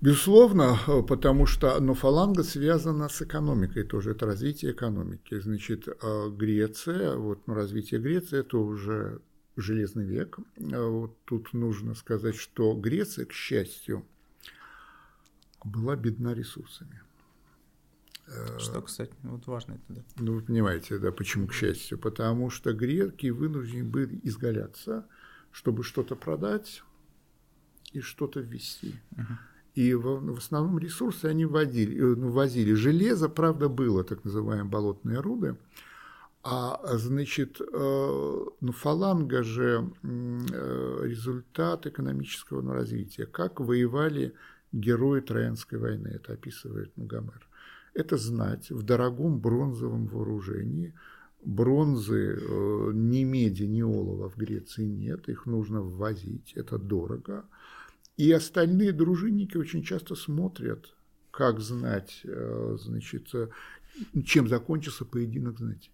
Безусловно, потому что но фаланга связана с экономикой тоже, это развитие экономики. Значит, э, Греция, вот ну, развитие Греции, это уже Железный век. А вот тут нужно сказать, что Греция, к счастью, была бедна ресурсами. Что, кстати, вот важно это, да. Ну, вы понимаете, да, почему к счастью? Потому что греки вынуждены были изгаляться, чтобы что-то продать и что-то ввести. Угу. И в, в основном ресурсы они вводили, э, ну, возили. Железо, правда, было, так называемые болотные руды, а, значит, э, ну, фаланга же э, результат экономического ну, развития. Как воевали герои Троянской войны, это описывает ну, Гомер. Это знать в дорогом бронзовом вооружении. Бронзы э, ни меди, ни олова в Греции нет, их нужно ввозить, это дорого. И остальные дружинники очень часто смотрят, как знать, значит, чем закончился поединок знати.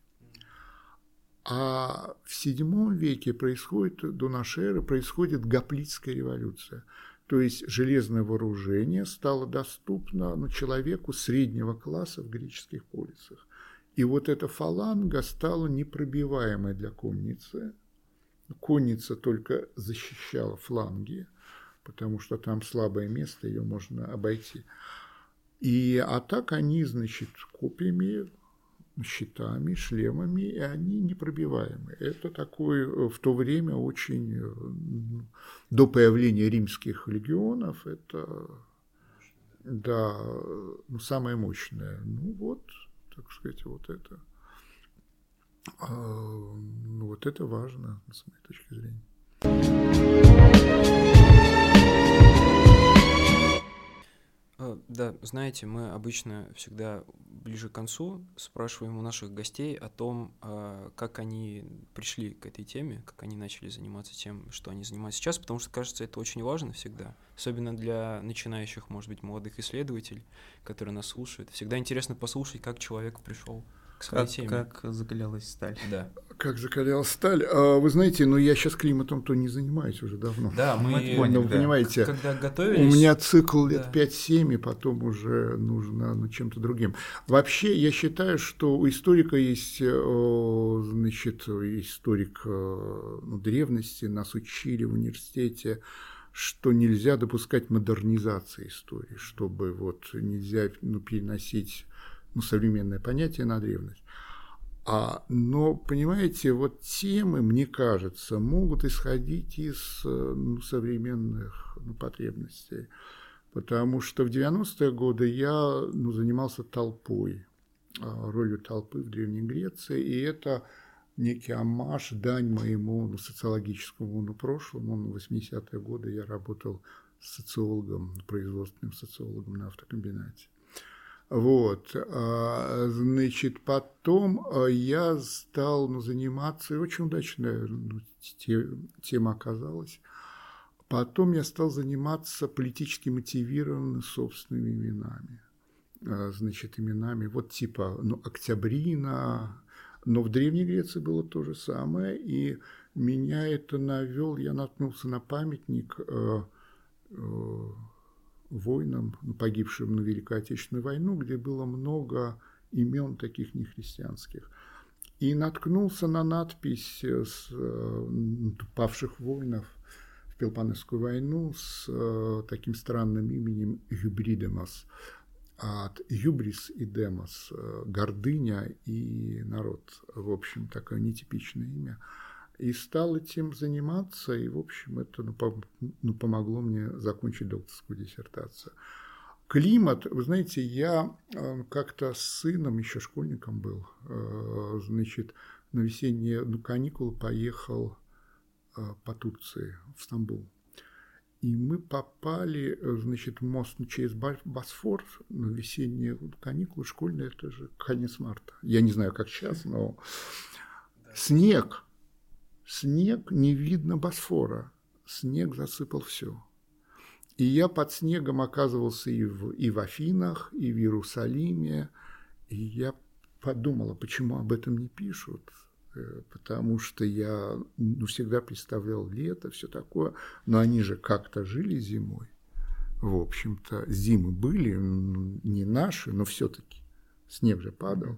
А в VII веке происходит, до нашей эры, происходит гоплитская революция. То есть железное вооружение стало доступно ну, человеку среднего класса в греческих полисах. И вот эта фаланга стала непробиваемой для конницы. Конница только защищала фланги, потому что там слабое место, ее можно обойти. И, а так они, значит, копьями щитами, шлемами, и они непробиваемы. Это такой э, в то время очень, э, до появления римских легионов, это да, ну, самое мощное. Ну вот, так сказать, вот это. А, ну, вот это важно, с моей точки зрения. А, да, знаете, мы обычно всегда ближе к концу спрашиваем у наших гостей о том, а, как они пришли к этой теме, как они начали заниматься тем, что они занимаются сейчас, потому что, кажется, это очень важно всегда, особенно для начинающих, может быть, молодых исследователей, которые нас слушают. Всегда интересно послушать, как человек пришел к своей как, теме. Как закалялась сталь. Да. Как закалялась сталь. А, вы знаете, ну я сейчас климатом-то не занимаюсь уже давно. Да, мы, мы поняли, ну, да. понимаете, когда готовились... У меня цикл лет да. 5-7, и потом уже нужно ну, чем-то другим. Вообще, я считаю, что у историка есть, э, значит, историк ну, древности, нас учили в университете, что нельзя допускать модернизации истории, чтобы вот нельзя ну, переносить ну, современное понятие на древность. А, но, понимаете, вот темы, мне кажется, могут исходить из ну, современных ну, потребностей. Потому что в 90-е годы я ну, занимался толпой, а, ролью толпы в Древней Греции, и это некий амаш, дань моему ну, социологическому ну, прошлому. Ну, в 80-е годы я работал социологом, производственным социологом на автокомбинате. Вот, а, значит, потом а, я стал ну, заниматься, и очень удачная ну, тема оказалась. Потом я стал заниматься политически мотивированными собственными именами. А, значит, именами вот типа, ну, Октябрина, но в Древней Греции было то же самое, и меня это навел, я наткнулся на памятник воинам, погибшим на Великой Отечественную войну, где было много имен таких нехристианских. И наткнулся на надпись с э, павших воинов в Пелопонесскую войну с э, таким странным именем Юбридемос. От Юбрис и Демос – гордыня и народ. В общем, такое нетипичное имя. И стал этим заниматься, и, в общем, это ну, ну, помогло мне закончить докторскую диссертацию. Климат, вы знаете, я э, как-то с сыном, еще школьником был, э, значит, на весенние ну, каникулы поехал э, по Турции, в Стамбул. И мы попали, значит, мост через Босфор на весенние каникулы школьные, это же конец марта. Я не знаю, как сейчас, но снег, снег, не видно Босфора, снег засыпал все. И я под снегом оказывался и в, и в Афинах, и в Иерусалиме, и я подумала, почему об этом не пишут, э, потому что я ну, всегда представлял лето, все такое, но они же как-то жили зимой. В общем-то, зимы были не наши, но все-таки снег же падал.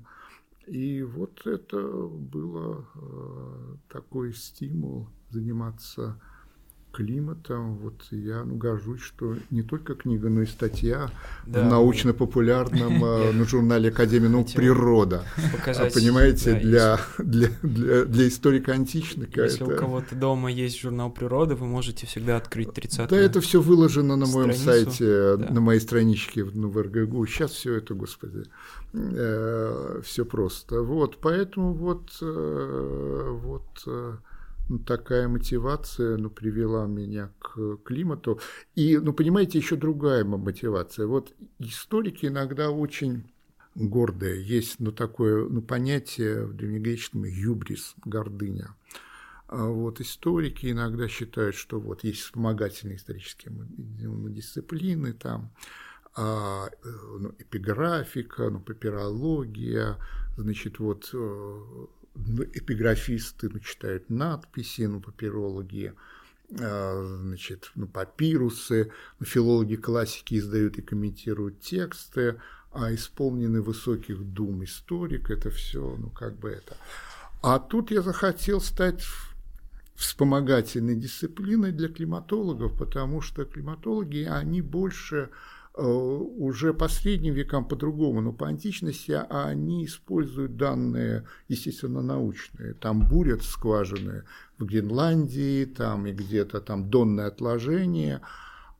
И вот это было э, такой стимул заниматься климатом. Вот я ну, горжусь, что не только книга, но и статья да. в научно-популярном э, на журнале Академии наук «Природа». Показать, Понимаете, для, для, для, для историка античника. Если это... у кого-то дома есть журнал «Природа», вы можете всегда открыть 30 Да, это все выложено на моем сайте, да. на моей страничке ну, в РГГУ. Сейчас все это, господи, э, все просто. Вот, поэтому вот, э, вот ну, такая мотивация ну, привела меня к климату. И, ну, понимаете, еще другая мотивация. Вот историки иногда очень гордые. Есть ну, такое ну, понятие в древнегреческом «юбрис» – гордыня. А вот историки иногда считают, что вот есть вспомогательные исторические дисциплины, там, а, ну, эпиграфика, ну, папирология, значит, вот э, ну, эпиграфисты ну, читают надписи, ну, папирологи, а, значит, ну, папирусы, ну, филологи классики издают и комментируют тексты, а исполненный высоких дум историк, это все, ну, как бы это. А тут я захотел стать вспомогательной дисциплиной для климатологов, потому что климатологи, они больше уже по средним векам по-другому, но по античности они используют данные, естественно, научные. Там бурят скважины в Гренландии, там и где-то там донные отложения.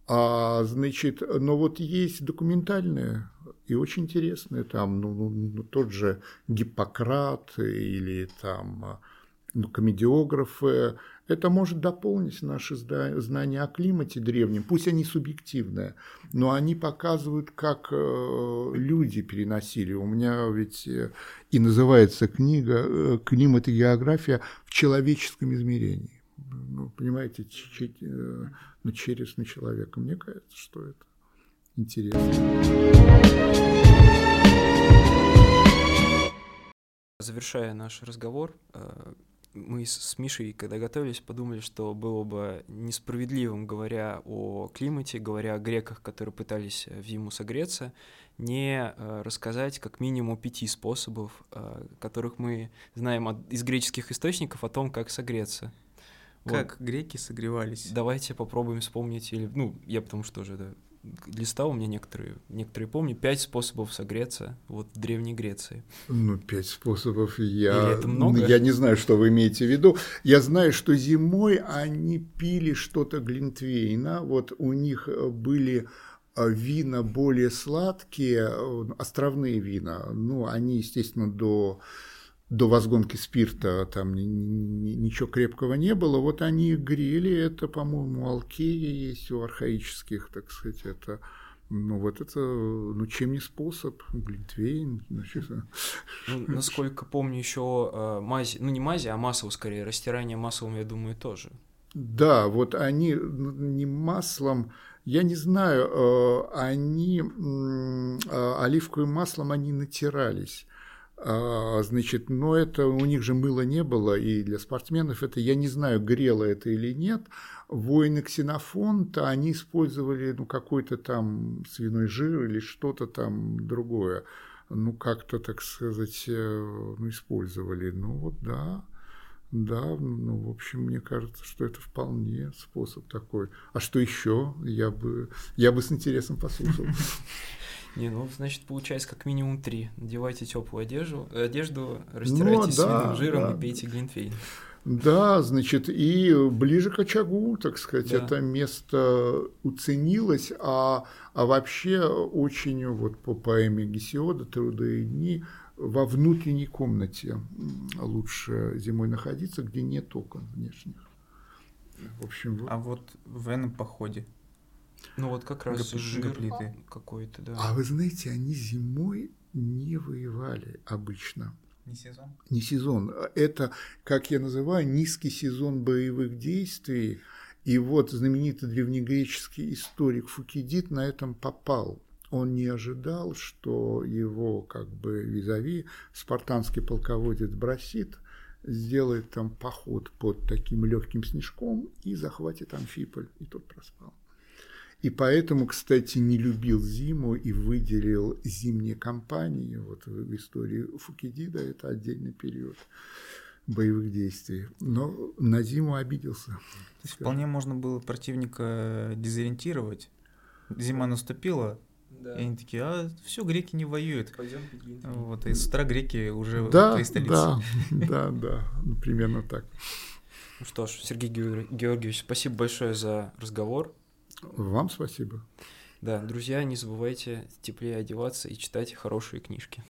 А, значит, но вот есть документальные и очень интересные, там, ну, ну, ну тот же Гиппократ или там комедиографы, это может дополнить наши знания о климате древнем, пусть они субъективные, но они показывают, как э, люди переносили. У меня ведь э, и называется книга э, «Климат и география в человеческом измерении». Ну, понимаете, ну, через на человека. Мне кажется, что это интересно. Завершая наш разговор, мы с Мишей, когда готовились, подумали, что было бы несправедливым, говоря о климате, говоря о греках, которые пытались э, в зиму согреться, не э, рассказать как минимум пяти способов, э, которых мы знаем от, из греческих источников о том, как согреться. Как вот. греки согревались? Давайте попробуем вспомнить, или, ну, я потому что тоже, да, листал, у меня некоторые, некоторые помню, пять способов согреться вот в Древней Греции. Ну, пять способов я... Или это много? Я не знаю, что вы имеете в виду. Я знаю, что зимой они пили что-то глинтвейна, вот у них были э, вина более сладкие, э, островные вина, ну, они, естественно, до до возгонки спирта там ничего крепкого не было. Вот они грели это, по-моему, Алкея есть, у архаических, так сказать, это ну вот это, ну чем не способ, глинтвейн. Ну, ну, насколько помню, еще э, мази, ну не мази, а масло скорее, растирание маслом, я думаю, тоже. Да, вот они ну, не маслом, я не знаю, э, они э, оливковым маслом они натирались. А, значит, но это у них же мыла не было, и для спортсменов это, я не знаю, грело это или нет. Воины ксенофонта, они использовали ну, какой-то там свиной жир или что-то там другое. Ну, как-то, так сказать, э, ну, использовали. Ну, вот да, да, ну, в общем, мне кажется, что это вполне способ такой. А что еще? Я бы, я бы с интересом послушал. Не, ну, значит, получается как минимум три. Надевайте теплую одежду, одежду растирайте ну, да, жиром да. и пейте глинтвейн. Да, значит, и ближе к очагу, так сказать, да. это место уценилось, а, а вообще очень вот по поэме Гесиода «Труды и дни» во внутренней комнате лучше зимой находиться, где нет окон внешних. В общем, вот. А вот в этом походе ну вот как раз Гоп... жир плиты какой-то, да. А вы знаете, они зимой не воевали обычно. Не сезон? Не сезон. Это, как я называю, низкий сезон боевых действий. И вот знаменитый древнегреческий историк Фукидид на этом попал. Он не ожидал, что его как бы визави, спартанский полководец Брасит, сделает там поход под таким легким снежком и захватит Амфиполь. И тот проспал. И поэтому, кстати, не любил зиму и выделил зимние кампании. Вот в истории Фукидида это отдельный период боевых действий. Но на зиму обиделся. То есть вполне можно было противника дезориентировать. Зима наступила, да. И они такие, а все, греки не воюют. Пойдем Вот, и с утра греки уже да, в твоей столице. Да, да, да, примерно так. Ну что ж, Сергей Георгиевич, спасибо большое за разговор. Вам спасибо. Да, друзья, не забывайте теплее одеваться и читать хорошие книжки.